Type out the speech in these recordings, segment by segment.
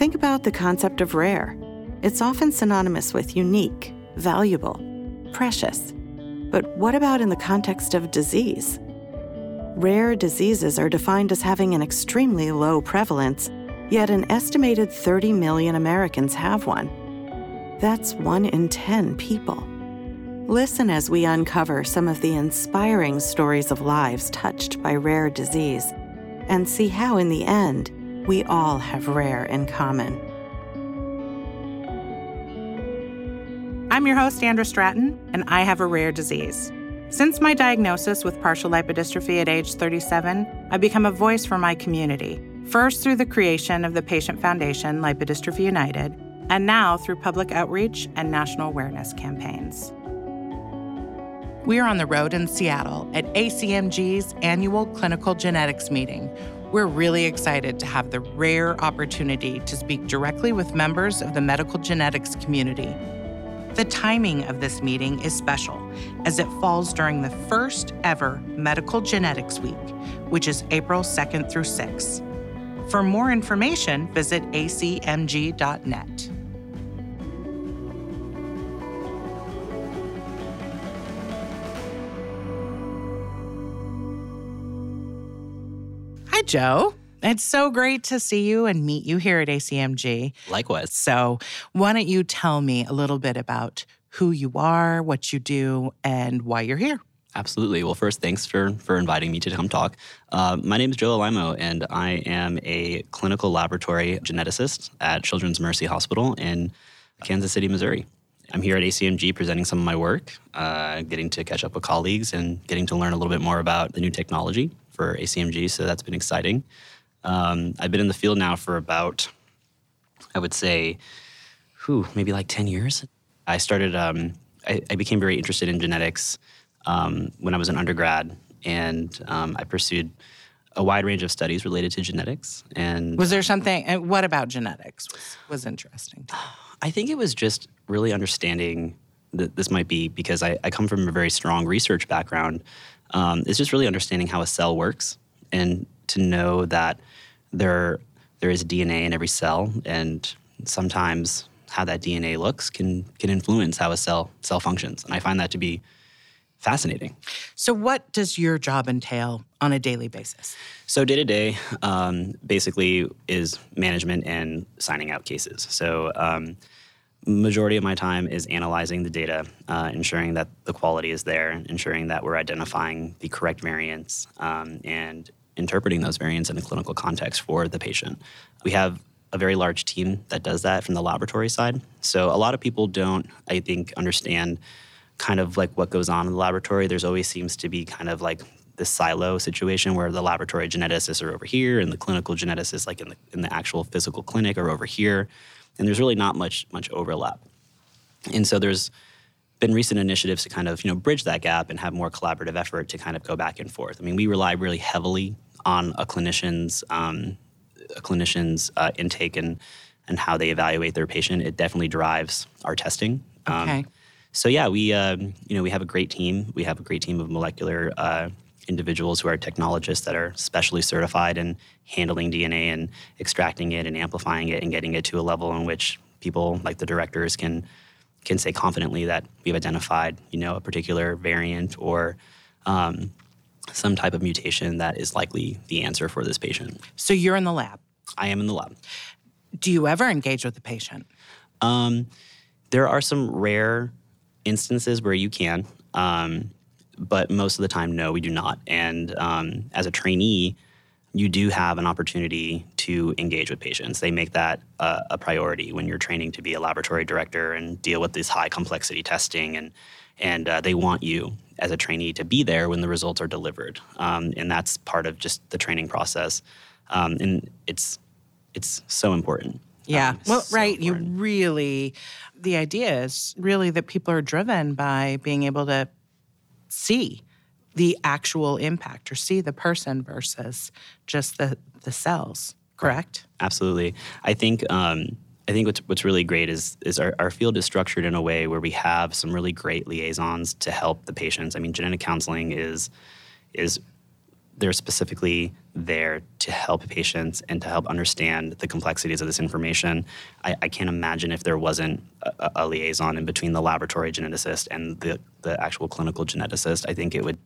Think about the concept of rare. It's often synonymous with unique, valuable, precious. But what about in the context of disease? Rare diseases are defined as having an extremely low prevalence, yet an estimated 30 million Americans have one. That's one in 10 people. Listen as we uncover some of the inspiring stories of lives touched by rare disease and see how, in the end, we all have rare in common. I'm your host, Andra Stratton, and I have a rare disease. Since my diagnosis with partial lipodystrophy at age 37, I've become a voice for my community, first through the creation of the Patient Foundation Lipodystrophy United, and now through public outreach and national awareness campaigns. We are on the road in Seattle at ACMG's annual clinical genetics meeting. We're really excited to have the rare opportunity to speak directly with members of the medical genetics community. The timing of this meeting is special as it falls during the first ever Medical Genetics Week, which is April 2nd through 6th. For more information, visit acmg.net. Joe. It's so great to see you and meet you here at ACMG. Likewise. So, why don't you tell me a little bit about who you are, what you do, and why you're here? Absolutely. Well, first, thanks for for inviting me to come talk. Uh, my name is Joe Alaimo, and I am a clinical laboratory geneticist at Children's Mercy Hospital in Kansas City, Missouri. I'm here at ACMG presenting some of my work, uh, getting to catch up with colleagues, and getting to learn a little bit more about the new technology for ACMG. So that's been exciting. Um, I've been in the field now for about, I would say, whew, maybe like 10 years. I started, um, I, I, became very interested in genetics um, when I was an undergrad, and um, I pursued a wide range of studies related to genetics. And was there something? And What about genetics was, was interesting? I think it was just really understanding that this might be because I, I come from a very strong research background. Um, it's just really understanding how a cell works and to know that there there is DNA in every cell, and sometimes how that DNA looks can can influence how a cell cell functions. And I find that to be fascinating. So, what does your job entail on a daily basis? So, day to day, um, basically, is management and signing out cases. So, um, majority of my time is analyzing the data, uh, ensuring that the quality is there, ensuring that we're identifying the correct variants, um, and interpreting those variants in a clinical context for the patient. We have a very large team that does that from the laboratory side. So a lot of people don't, I think, understand kind of like what goes on in the laboratory. There's always seems to be kind of like this silo situation where the laboratory geneticists are over here and the clinical geneticists like in the in the actual physical clinic are over here. And there's really not much much overlap. And so there's been recent initiatives to kind of you know bridge that gap and have more collaborative effort to kind of go back and forth. I mean, we rely really heavily on a clinician's um, a clinician's uh, intake and and how they evaluate their patient. It definitely drives our testing. Um, okay. So yeah, we um, you know we have a great team. We have a great team of molecular uh, individuals who are technologists that are specially certified in handling DNA and extracting it and amplifying it and getting it to a level in which people like the directors can can say confidently that we've identified, you know, a particular variant or um, some type of mutation that is likely the answer for this patient. So you're in the lab. I am in the lab. Do you ever engage with the patient? Um, there are some rare instances where you can, um, but most of the time, no, we do not. And um, as a trainee, you do have an opportunity to engage with patients. They make that uh, a priority when you're training to be a laboratory director and deal with this high complexity testing, and and uh, they want you as a trainee to be there when the results are delivered, um, and that's part of just the training process, um, and it's it's so important. Yeah, um, well, so right. important. You really, the idea is really that people are driven by being able to see the actual impact or see the person versus just the, the cells, correct? Absolutely. I think um, I think what's, what's really great is is our, our field is structured in a way where we have some really great liaisons to help the patients. I mean, genetic counseling is is they're specifically there to help patients and to help understand the complexities of this information. I, I can't imagine if there wasn't a, a, liaison in between the laboratory geneticist and the, the actual clinical geneticist. I think it would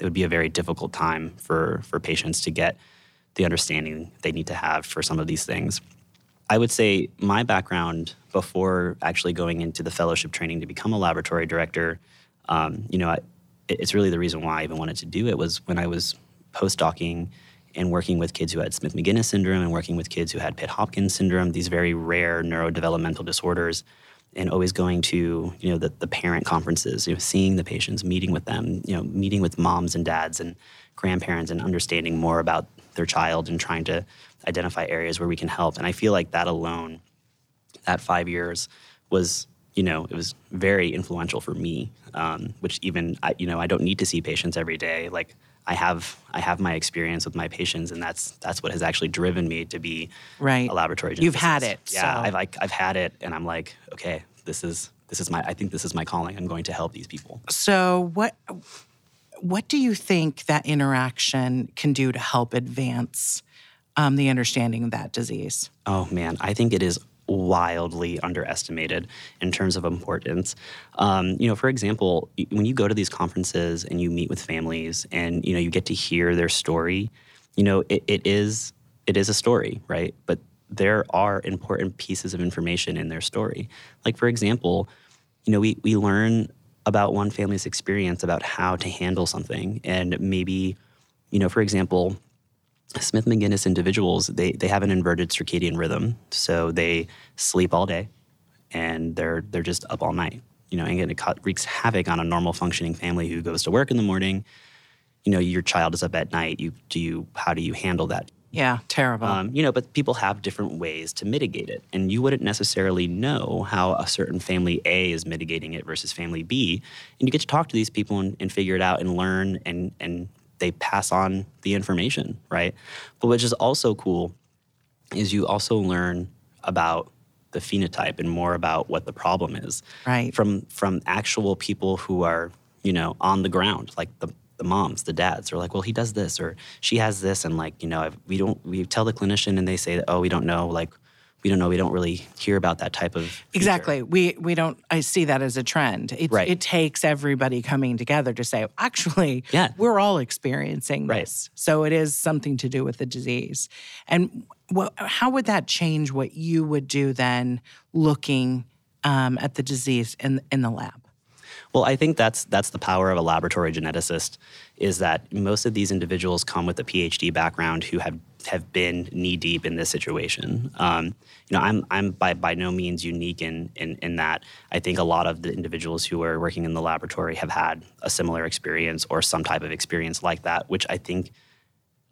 it would be a very difficult time for for patients to get the understanding they need to have for some of these things. I would say my background before actually going into the fellowship training to become a laboratory director, um, you know, I, it's really the reason why I even wanted to do it was when I was postdocing and working with kids who had Smith Magenis syndrome and working with kids who had Pitt Hopkins syndrome, these very rare neurodevelopmental disorders, and always going to you know the, the parent conferences, you know, seeing the patients, meeting with them, you know, meeting with moms and dads and grandparents, and understanding more about their child and trying to identify areas where we can help. And I feel like that alone, that five years, was you know it was very influential for me. Um, which even I, you know I don't need to see patients every day. Like I have I have my experience with my patients, and that's that's what has actually driven me to be right. a laboratory. You've had it, yeah. So. I've like I've had it, and I'm like, okay, this is this is my I think this is my calling. I'm going to help these people. So what what do you think that interaction can do to help advance um, the understanding of that disease? Oh man, I think it is wildly underestimated in terms of importance. Um, you know, for example, when you go to these conferences and you meet with families and you know you get to hear their story, you know, it, it is it is a story, right? But there are important pieces of information in their story. Like for example, you know, we we learn about one family's experience about how to handle something and maybe, you know, for example, Smith Magenis individuals, they, they have an inverted circadian rhythm. So they sleep all day and they're, they're just up all night. You know, and it wreaks havoc on a normal functioning family who goes to work in the morning. You know, your child is up at night. You do you how do you handle that? Yeah, terrible. Um, you know, but people have different ways to mitigate it, and you wouldn't necessarily know how a certain family A is mitigating it versus family B, and you get to talk to these people and, and figure it out and learn and and they pass on the information, right? But which is also cool is you also learn about the phenotype and more about what the problem is. Right. From from actual people who are, you know, on the ground, like the the moms, the dads are like, well, he does this or she has this, and like, you know, we don't. We tell the clinician, and they say that, oh, we don't know, like, we don't know. We don't really hear about that type of feature. exactly. We we don't. I see that as a trend. It, right. it takes everybody coming together to say, actually, yeah. we're all experiencing right. this. So it is something to do with the disease. And what, how would that change what you would do then, looking um, at the disease in in the lab? Well, I think that's that's the power of a laboratory geneticist is that most of these individuals come with a PhD background who have have been knee deep in this situation. Um, you know, I'm I'm by by no means unique in, in in that. I think a lot of the individuals who are working in the laboratory have had a similar experience or some type of experience like that, which I think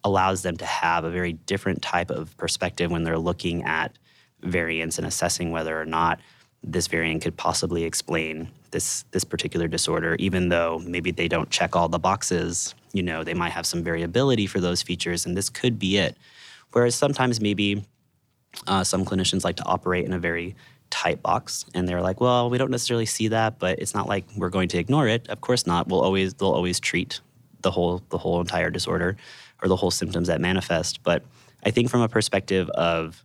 allows them to have a very different type of perspective when they're looking at variants and assessing whether or not this variant could possibly explain this this particular disorder, even though maybe they don't check all the boxes. You know, they might have some variability for those features, and this could be it. Whereas sometimes maybe uh, some clinicians like to operate in a very tight box, and they're like, "Well, we don't necessarily see that, but it's not like we're going to ignore it. Of course not. We'll always they'll always treat the whole the whole entire disorder or the whole symptoms that manifest." But I think from a perspective of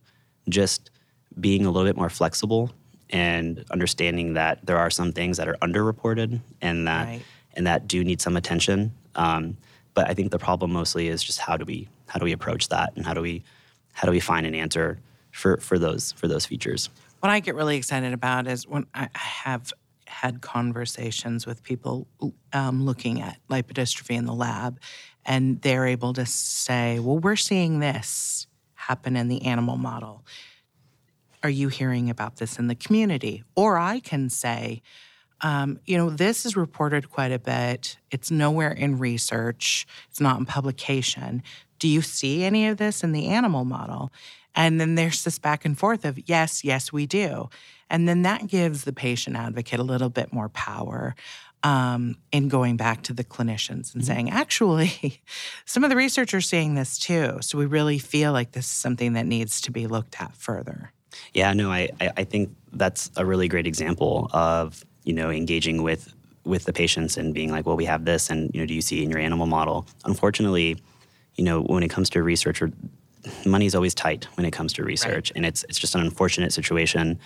just being a little bit more flexible and understanding that there are some things that are underreported and that right. and that do need some attention. Um, but I think the problem mostly is just how do we how do we approach that and how do we how do we find an answer for for those for those features. What I get really excited about is when I have had conversations with people um, looking at lipodystrophy in the lab, and they're able to say, "Well, we're seeing this happen in the animal model." are you hearing about this in the community? Or I can say, um, you know, this is reported quite a bit. It's nowhere in research, it's not in publication. Do you see any of this in the animal model? And then there's this back and forth of, yes, yes, we do. And then that gives the patient advocate a little bit more power um, in going back to the clinicians and mm-hmm. saying, actually, some of the research are seeing this too. So we really feel like this is something that needs to be looked at further. Yeah, no, I, I think that's a really great example of, you know, engaging with with the patients and being like, well, we have this and, you know, do you see in your animal model? Unfortunately, you know, when it comes to research, money is always tight when it comes to research, right. and it's it's just an unfortunate situation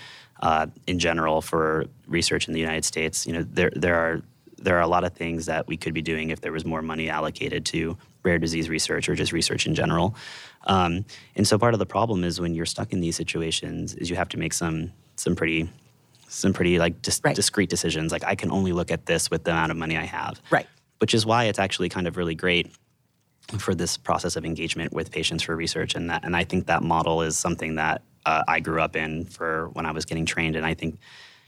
uh, in general for research in the United States. You know, there there are there are a lot of things that we could be doing if there was more money allocated to rare disease research or just research in general. Um, and so part of the problem is when you're stuck in these situations is you have to make some some pretty some pretty like dis- right. discrete decisions. Like I can only look at this with the amount of money I have. Right. Which is why it's actually kind of really great for this process of engagement with patients for research, and that and I think that model is something that uh, I grew up in for when I was getting trained, and I think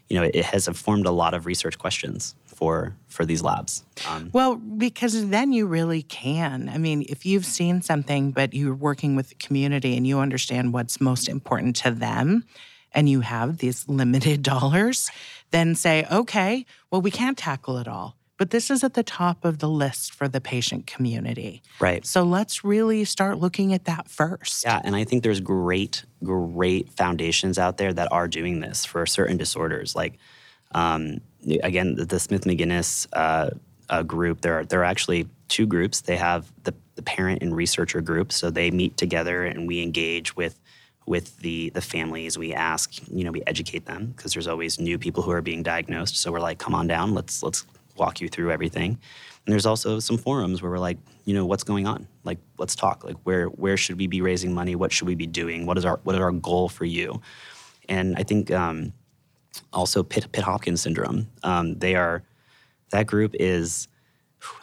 you know it has formed a lot of research questions for for these labs. Um, well, because then you really can. I mean, if you've seen something, but you're working with the community and you understand what's most important to them, and you have these limited dollars, then say, okay, well, we can't tackle it all but this is at the top of the list for the patient community. Right. So let's really start looking at that first. Yeah, and I think there's great, great foundations out there that are doing this for certain disorders. Like, um, again, the, Smith Magenis uh, uh, group. There are there are actually two groups. They have the, the parent and researcher group, so they meet together and we engage with with the the families we ask you know we educate them because there's always new people who are being diagnosed so we're like come on down let's let's walk you through everything. And there's also some forums where we're like, you know, what's going on? Like, let's talk. Like, where where should we be raising money? What should we be doing? What is our what is our goal for you? And I think um, also Pitt, Pitt Hopkins syndrome. Um, they are that group is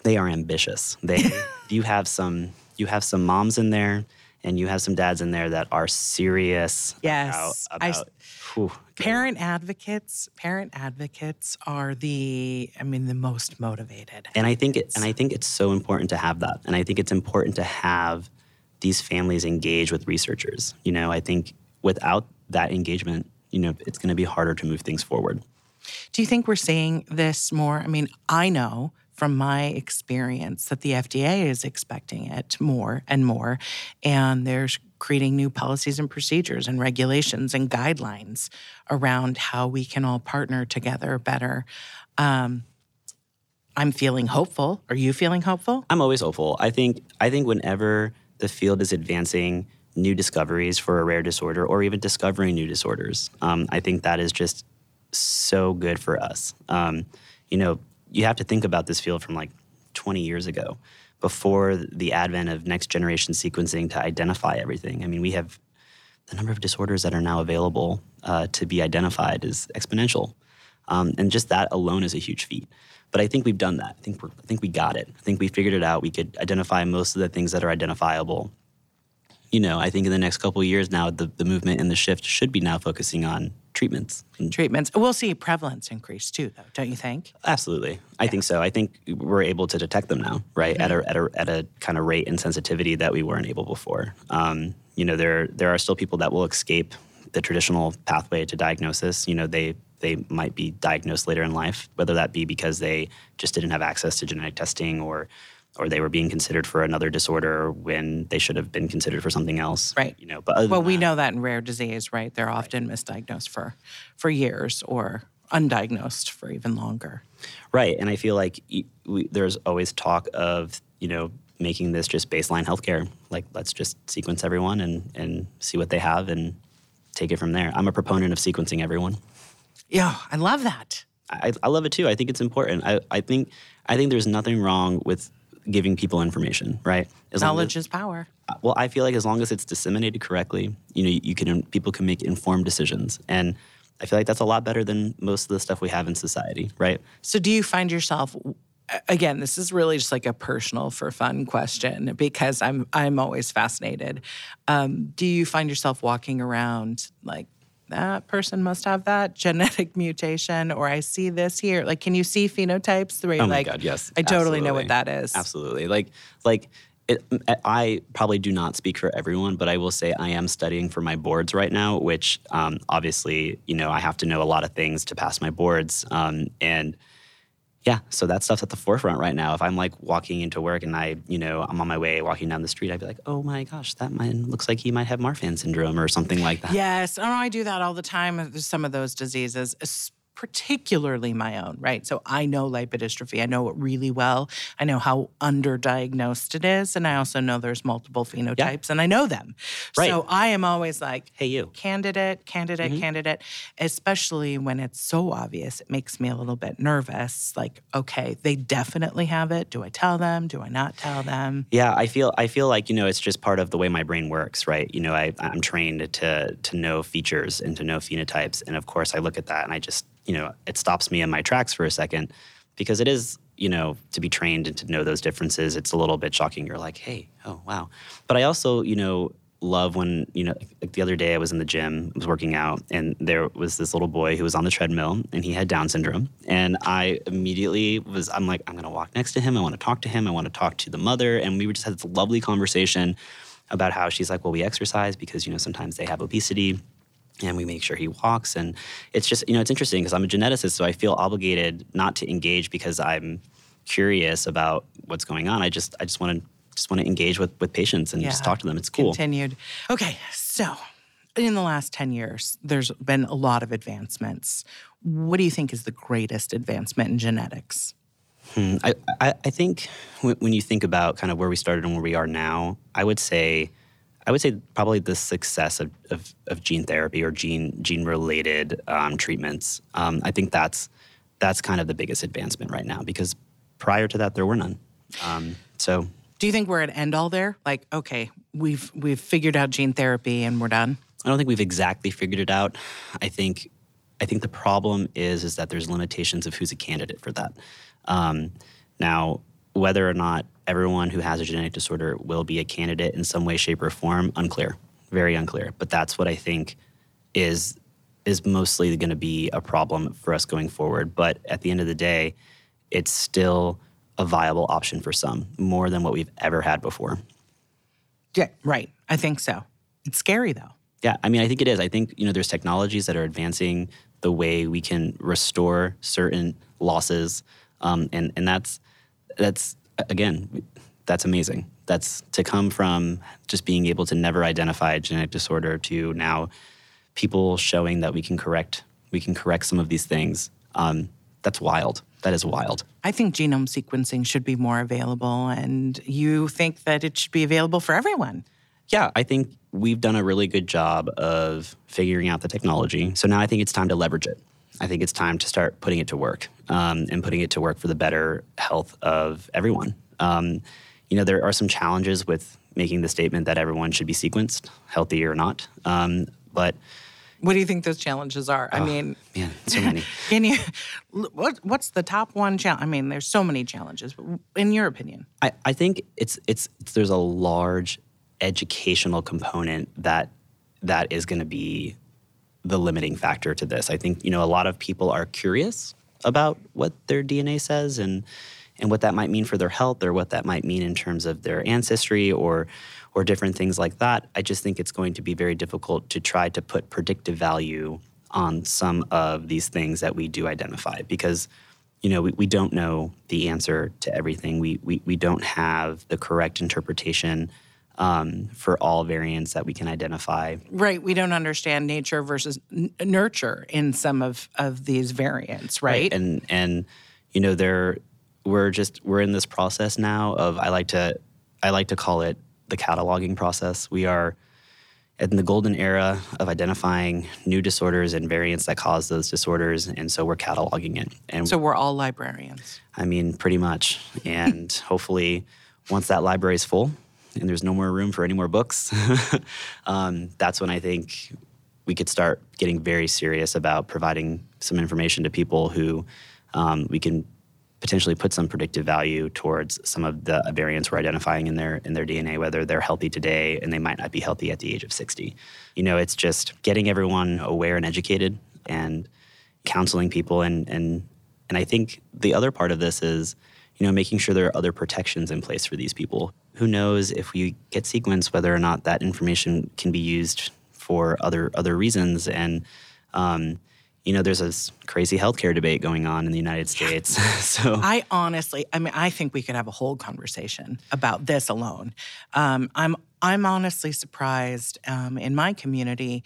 they are ambitious. They you have some you have some moms in there and you have some dads in there that are serious yes. about, about I, whew, parent advocates parent advocates are the i mean the most motivated. And i think it, and i think it's so important to have that. And i think it's important to have these families engage with researchers. You know i think without that engagement you know it's going to be harder to move things forward. Do you think we're seeing this more? I mean i know from my experience that the FDA is expecting it more and more. And they're creating new policies and procedures and regulations and guidelines around how we can all partner together better. Um, I'm feeling hopeful. Are you feeling hopeful? I'm always hopeful. I think I think whenever the field is advancing new discoveries for a rare disorder or even discovering new disorders, um, I think that is just so good for us. Um, you know, you have to think about this field from like 20 years ago, before the advent of next generation sequencing to identify everything. I mean, we have the number of disorders that are now available uh, to be identified is exponential. Um, and just that alone is a huge feat. But I think we've done that. I think, I think we got it. I think we figured it out. We could identify most of the things that are identifiable. You know, I think in the next couple years now, the, the movement and the shift should be now focusing on treatments. Treatments. We'll see prevalence increase too, though, don't you think? Absolutely. I think so. I think we're able to detect them now, right? Mm-hmm. At, a, at, a, at a kind of rate and sensitivity that we weren't able before. Um, you know, there, there are still people that will escape the traditional pathway to diagnosis. You know, they they might be diagnosed later in life, whether that be because they just didn't have access to genetic testing or or they were being considered for another disorder when they should have been considered for something else. Right. You know, but well, we that, know that in rare disease, right? They're often misdiagnosed for for years or undiagnosed for even longer. Right, and I feel like we, there's always talk of you know making this just baseline healthcare. Like, let's just sequence everyone and and see what they have and take it from there. I'm a proponent of sequencing everyone. Yeah, I love that. I, I love it too. I think it's important. I, I think I think there's nothing wrong with giving people information, right? As Knowledge as, is power. Uh, well, I feel like as long as it's disseminated correctly, you know, you can people can make informed decisions, and I feel like that's a lot better than most of the stuff we have in society, right? So, do you find yourself? Again, this is really just like a personal for fun question because I'm I'm always fascinated. Um, do you find yourself walking around like that person must have that genetic mutation, or I see this here. Like, can you see phenotypes? Where oh my like, God, yes. I totally Absolutely. know what that is. Absolutely. Like, like it, I probably do not speak for everyone, but I will say I am studying for my boards right now, which um, obviously, you know, I have to know a lot of things to pass my boards. Um, and yeah, so that stuff's at the forefront right now. If I'm like walking into work and I, you know, I'm on my way walking down the street, I'd be like, oh my gosh, that man looks like he might have Marfan syndrome or something like that. Yes, oh, I do that all the time. There's some of those diseases particularly my own, right? So I know lipodystrophy. I know it really well. I know how underdiagnosed it is. And I also know there's multiple phenotypes and I know them. Right. So I am always like, hey, you. Candidate, candidate, mm-hmm. candidate, especially when it's so obvious. It makes me a little bit nervous. Like, okay, they definitely have it. Do I tell them? Do I not tell them? Yeah, I feel I feel like, you know, it's just part of the way my brain works, right? You know, I, I'm trained to to know features and to know phenotypes. And of course I look at that and I just you know, it stops me in my tracks for a second because it is, you know, to be trained and to know those differences, it's a little bit shocking. You're like, hey, oh, wow. But I also, you know, love when, you know, like the other day I was in the gym, I was working out, and there was this little boy who was on the treadmill and he had Down syndrome. And I immediately was, I'm like, I'm going to walk next to him. I want to talk to him. I want to talk to the mother. And we just had this lovely conversation about how she's like, well, we exercise because, you know, sometimes they have obesity and we make sure he walks. And it's just you know it's interesting because i'm a geneticist so i feel obligated not to engage because i'm curious about what's going on. I just i just want to just want to engage with with patients and yeah. just talk to them. It's cool. Continued. Okay so in the last 10 years there's been a lot of advancements. What do you think is the greatest advancement in genetics? Hmm, I, I, I think when you think about kind of where we started and where we are now i would say I would say probably the success of, of, of gene therapy or gene gene related um, treatments. Um, I think that's that's kind of the biggest advancement right now because prior to that there were none. Um, so, do you think we're at end all there? Like, okay, we've we've figured out gene therapy and we're done. I don't think we've exactly figured it out. I think I think the problem is is that there's limitations of who's a candidate for that. Um, now, whether or not everyone who has a genetic disorder will be a candidate in some way, shape, or form, unclear, very unclear. But that's what I think is is mostly going to be a problem for us going forward. But at the end of the day, it's still a viable option for some, more than what we've ever had before. Yeah, right. I think so. It's scary though. Yeah, I mean, I think it is. I think you know, there's technologies that are advancing the way we can restore certain losses, um, and and that's that's again, that's amazing. That's to come from just being able to never identify a genetic disorder to now people showing that we can correct we can correct some of these things. Um, that's wild. That is wild. I think genome sequencing should be more available, and you think that it should be available for everyone. Yeah, I think we've done a really good job of figuring out the technology. So now I think it's time to leverage it. I think it's time to start putting it to work um, and putting it to work for the better health of everyone. Um, you know, there are some challenges with making the statement that everyone should be sequenced, healthy or not. Um, but what do you think those challenges are? Oh, I mean, man, so many. Can you? What, what's the top one challenge? I mean, there's so many challenges. In your opinion, I, I think it's, it's it's there's a large educational component that that is going to be the limiting factor to this. I think you know a lot of people are curious about what their DNA says and and what that might mean for their health or what that might mean in terms of their ancestry or or different things like that. I just think it's going to be very difficult to try to put predictive value on some of these things that we do identify because you know we, we don't know the answer to everything. We, we we don't have the correct interpretation um, for all variants that we can identify. Right. We don't understand nature versus n- nurture in some of, of these variants, right? right? And and you know there we're just we're in this process now of I like to I like to call it the cataloging process. We are in the golden era of identifying new disorders and variants that cause those disorders, and so we're cataloging it. And so we're all librarians. I mean, pretty much. And hopefully, once that library is full, and there's no more room for any more books, um, that's when I think we could start getting very serious about providing some information to people who um, we can potentially put some predictive value towards some of the variants we're identifying in their in their DNA, whether they're healthy today and they might not be healthy at the age of 60. You know, it's just getting everyone aware and educated and counseling people and and and I think the other part of this is you know, making sure there are other protections in place for these people. Who knows if we get sequenced, whether or not that information can be used for other other reasons? And um, you know, there's this crazy healthcare debate going on in the United States. so I honestly, I mean, I think we could have a whole conversation about this alone. Um, I'm I'm honestly surprised um, in my community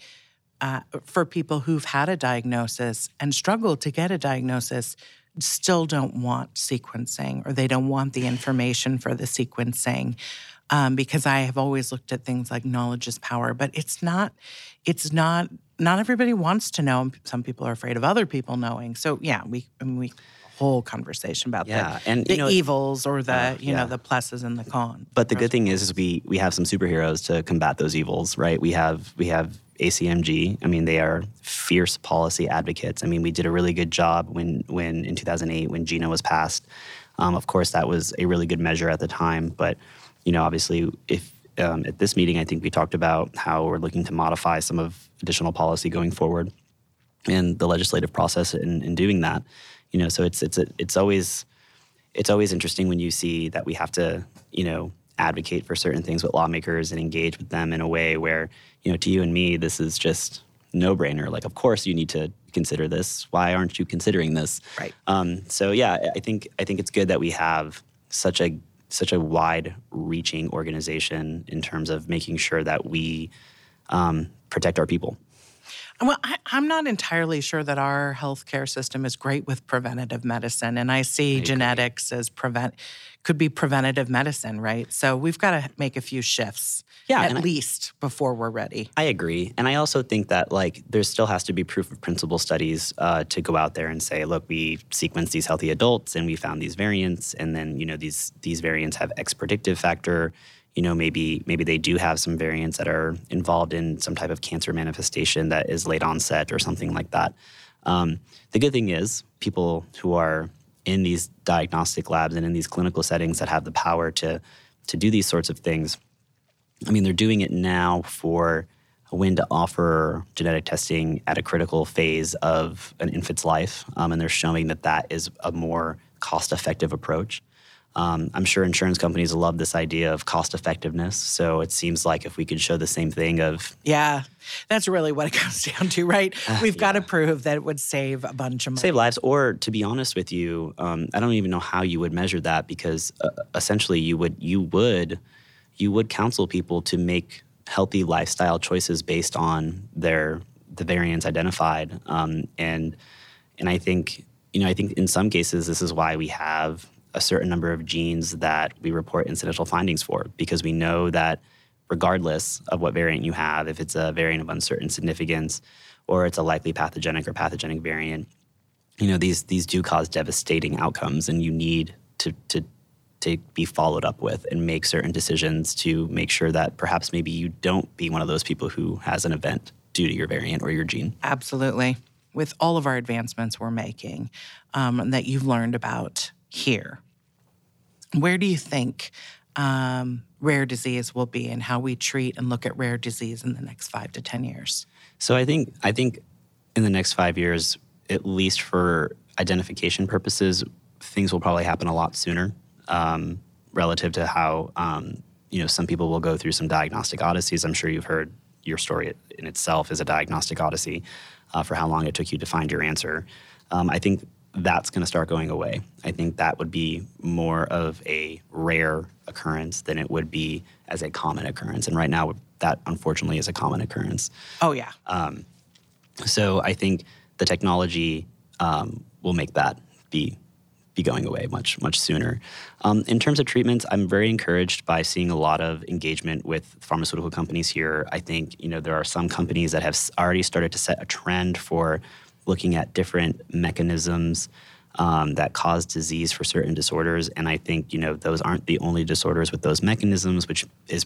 uh, for people who've had a diagnosis and struggled to get a diagnosis still don't want sequencing or they don't want the information for the sequencing um, because I have always looked at things like knowledge is power, but it's not. It's not. Not everybody wants to know. Some people are afraid of other people knowing. So yeah, we I mean, we whole conversation about Yeah, the, and, the know, evils or the uh, you yeah. know the pluses and the cons. But the good thing is, is we we have some superheroes to combat those evils, right? We have we have ACMG. I mean, they are fierce policy advocates. I mean, we did a really good job when when in 2008 when GINA was passed. Um, of course, that was a really good measure at the time. But you know, obviously, if um, at this meeting, I think we talked about how we're looking to modify some of additional policy going forward, and the legislative process in, in doing that. You know, so it's it's it's always it's always interesting when you see that we have to, you know, advocate for certain things with lawmakers and engage with them in a way where, you know, to you and me, this is just no brainer. Like, of course, you need to consider this. Why aren't you considering this? Right. Um, so yeah, I think I think it's good that we have such a such a wide-reaching organization in terms of making sure that we um, protect our people. Well, I, I'm not entirely sure that our healthcare system is great with preventative medicine, and I see genetics as prevent could be preventative medicine, right? So we've got to make a few shifts, Yeah, at and I- least before we're ready. I agree, and I also think that like there still has to be proof of principle studies uh, to go out there and say, look, we sequenced these healthy adults and we found these variants, and then you know these these variants have X predictive factor. You know, maybe maybe they do have some variants that are involved in some type of cancer manifestation that is late onset or something like that. Um, the good thing is, people who are in these diagnostic labs and in these clinical settings that have the power to to do these sorts of things I mean, they're doing it now for when to offer genetic testing at a critical phase of an infant's life, um, and they're showing that that is a more cost-effective approach. Um, I'm sure insurance companies love this idea of cost effectiveness. So it seems like if we could show the same thing of Yeah, that's really what it comes down to, right? We've got to prove that it would save a bunch of money. save lives, or to be honest with you, um, I don't even know how you would measure that because uh, essentially you would you would you would counsel people to make healthy lifestyle choices based on their the variants identified, um, and and I think you know I think in some cases this is why we have a certain number of genes that we report incidental findings for because we know that regardless of what variant you have, if it's a variant of uncertain significance or it's a likely pathogenic or pathogenic variant, you know these these do cause devastating outcomes, and you need to to to be followed up with and make certain decisions to make sure that perhaps maybe you don't be one of those people who has an event due to your variant or your gene. Absolutely. With all of our advancements we're making um, that you've learned about here, where do you think um, rare disease will be and how we treat and look at rare disease in the next five to 10 years? So I think I think in the next five years, at least for identification purposes, things will probably happen a lot sooner um, relative to how um, you know some people will go through some diagnostic odysseys. I'm sure you've heard your story in itself is a diagnostic odyssey uh, for how long it took you to find your answer. Um, I think that's going to start going away. I think that would be more of a rare occurrence than it would be as a common occurrence. And right now, that unfortunately is a common occurrence. Oh, yeah. So I think the technology um, will make that be be going away much much sooner. Um, in terms of treatments, I'm very encouraged by seeing a lot of engagement with pharmaceutical companies here. I think you know there are some companies that have already started to set a trend for looking at different mechanisms um, that cause disease for certain disorders, and I think you know those aren't the only disorders with those mechanisms, which is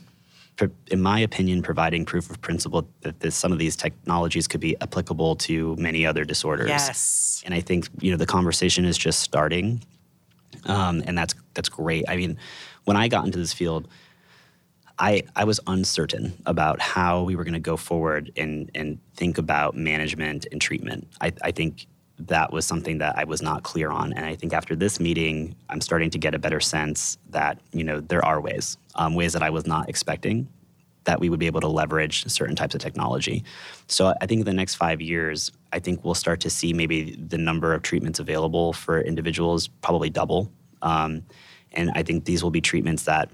in my opinion, providing proof of principle that this, some of these technologies could be applicable to many other disorders. Yes. And I think you know the conversation is just starting, um, and that's that's great. I mean, when I got into this field, I I was uncertain about how we were going to go forward and and think about management and treatment. I, I think that was something that I was not clear on, and I think after this meeting, I'm starting to get a better sense that you know there are ways, um, ways that I was not expecting that we would be able to leverage certain types of technology. So I think in the next five years, I think we'll start to see maybe the number of treatments available for individuals probably double. Um, and I think these will be treatments that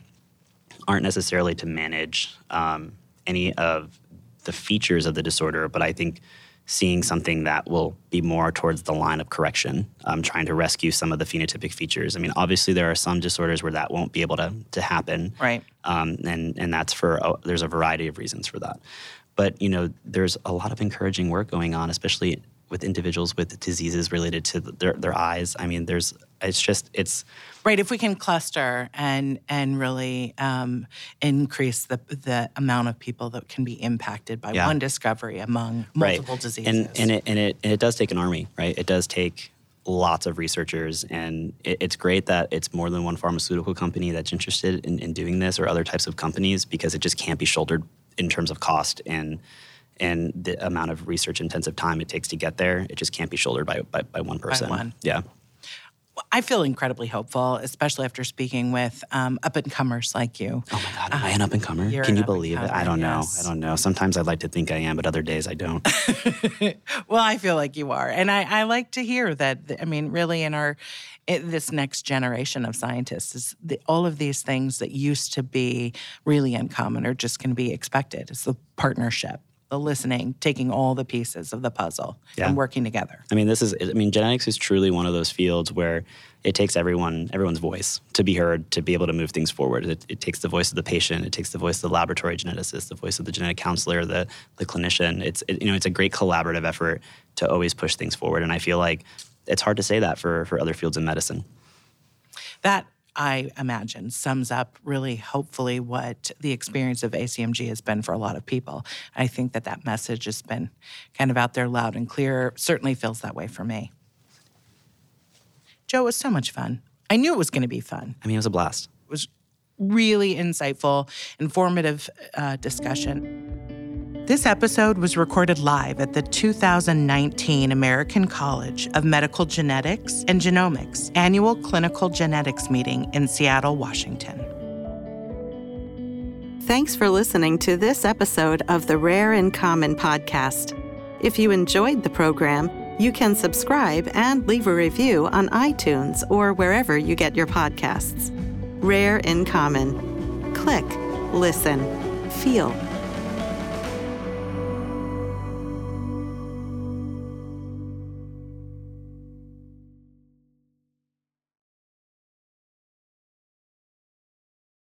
aren't necessarily to manage um, any of the features of the disorder, but I think seeing something that will be more towards the line of correction, um, trying to rescue some of the phenotypic features. I mean, obviously there are some disorders where that won't be able to to happen, Right. um, and and that's for uh, there's a variety of reasons for that. But you know, there's a lot of encouraging work going on, especially with individuals with diseases related to their their eyes. I mean, there's it's just it's Right. If we can cluster and and really um, increase the the amount of people that can be impacted by Yeah. one discovery among multiple diseases. And and it and it and it does take an army, right? It does take lots of researchers, and it, it's great that it's more than one pharmaceutical company that's interested in, in doing this, or other types of companies, because it just can't be shouldered in terms of cost and and the amount of research intensive time it takes to get there. It just can't be shouldered by by, by one person. by one. Yeah. I feel incredibly hopeful, especially after speaking with um, up and comers like you. Oh my God, am I an up and comer? Can you believe it? I don't know. yes. I don't know. Sometimes I'd like to think I am, but other days I don't. Well, I feel like you are, and I, I like to hear that. I mean, really, in our in this next generation of scientists, is the, all of these things that used to be really uncommon are just going to be expected. It's the partnership, the listening, taking all the pieces of the puzzle Yeah. and working together. I mean, this is. I mean, genetics is truly one of those fields where it takes everyone, everyone's voice to be heard, to be able to move things forward. It, it takes the voice of the patient, it takes the voice of the laboratory geneticist, the voice of the genetic counselor, the the clinician. It's it, you know, it's a great collaborative effort to always push things forward. And I feel like it's hard to say that for for other fields in medicine. That I imagine sums up really, hopefully, what the experience of ACMG has been for a lot of people. I think that that message has been kind of out there loud and clear. Certainly feels that way for me. Joe, it was so much fun. I knew it was going to be fun. I mean, it was a blast. It was really insightful, informative uh, discussion. This episode was recorded live at the 2019 American College of Medical Genetics and Genomics annual clinical genetics meeting in Seattle, Washington. Thanks for listening to this episode of the Rare in Common podcast. If you enjoyed the program, you can subscribe and leave a review on iTunes or wherever you get your podcasts. Rare in Common. Click, listen, feel